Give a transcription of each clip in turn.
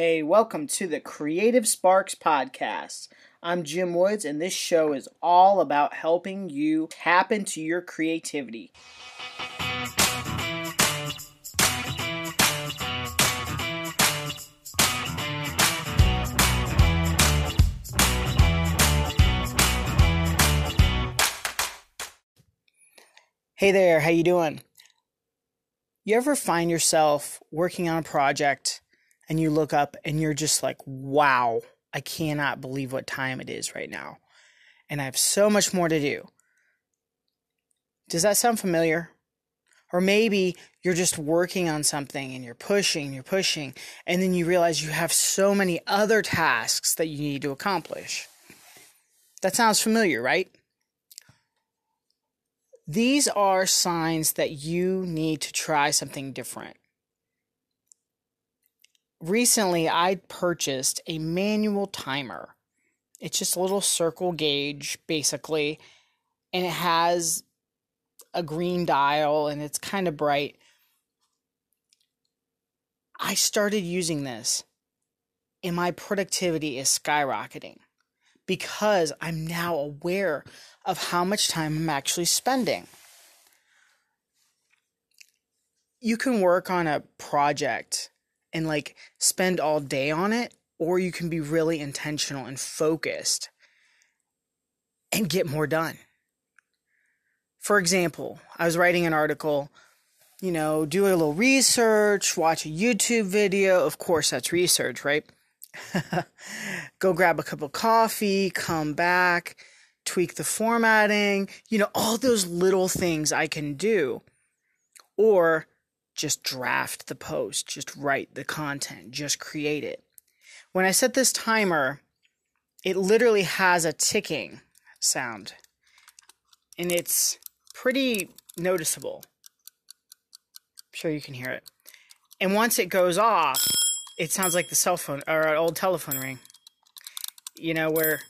Hey, welcome to the Creative Sparks Podcast. I'm Jim Woods, and this show is all about helping you tap into your creativity. Hey there, how you doing? You ever find yourself working on a project and you look up and you're just like, wow, I cannot believe what time it is right now. And I have so much more to do. Does that sound familiar? Or maybe you're just working on something and you're pushing, you're pushing, and then you realize you have so many other tasks that you need to accomplish. That sounds familiar, right? These are signs that you need to try something different. Recently, I purchased a manual timer. It's just a little circle gauge, basically, and it has a green dial and it's kind of bright. I started using this, and my productivity is skyrocketing because I'm now aware of how much time I'm actually spending. You can work on a project and like spend all day on it, or you can be really intentional and focused and get more done. For example, I was writing an article, you know, do a little research, watch a YouTube video. Of course, that's research, right? Go grab a cup of coffee, come back, tweak the formatting, you know, all those little things I can do. Or just draft the post, just write the content, just create it. When I set this timer, it literally has a ticking sound, and it's pretty noticeable. I'm sure you can hear it. And once it goes off, it sounds like the cell phone or an old telephone ring. You know, where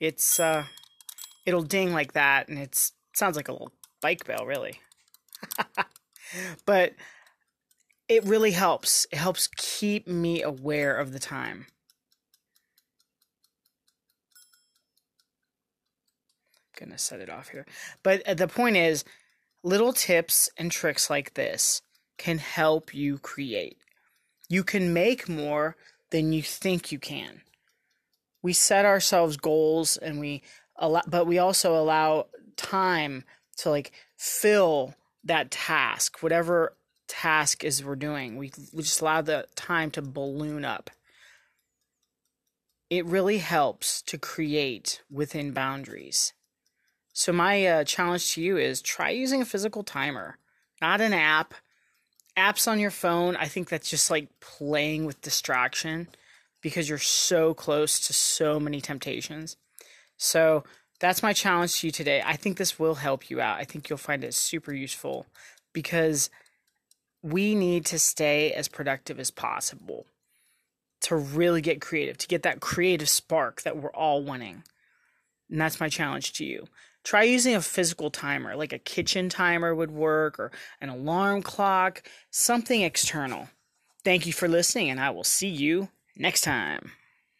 it's, uh, it'll ding like that, and it sounds like a little bike bell, really. but it really helps. It helps keep me aware of the time. I'm gonna set it off here. But uh, the point is, little tips and tricks like this can help you create. You can make more than you think you can. We set ourselves goals and we allow, but we also allow time to like fill that task, whatever task is we're doing. We, we just allow the time to balloon up. It really helps to create within boundaries. So, my uh, challenge to you is try using a physical timer, not an app. Apps on your phone, I think that's just like playing with distraction because you're so close to so many temptations. So, that's my challenge to you today. I think this will help you out. I think you'll find it super useful because we need to stay as productive as possible to really get creative, to get that creative spark that we're all wanting. And that's my challenge to you. Try using a physical timer, like a kitchen timer would work, or an alarm clock, something external. Thank you for listening, and I will see you next time.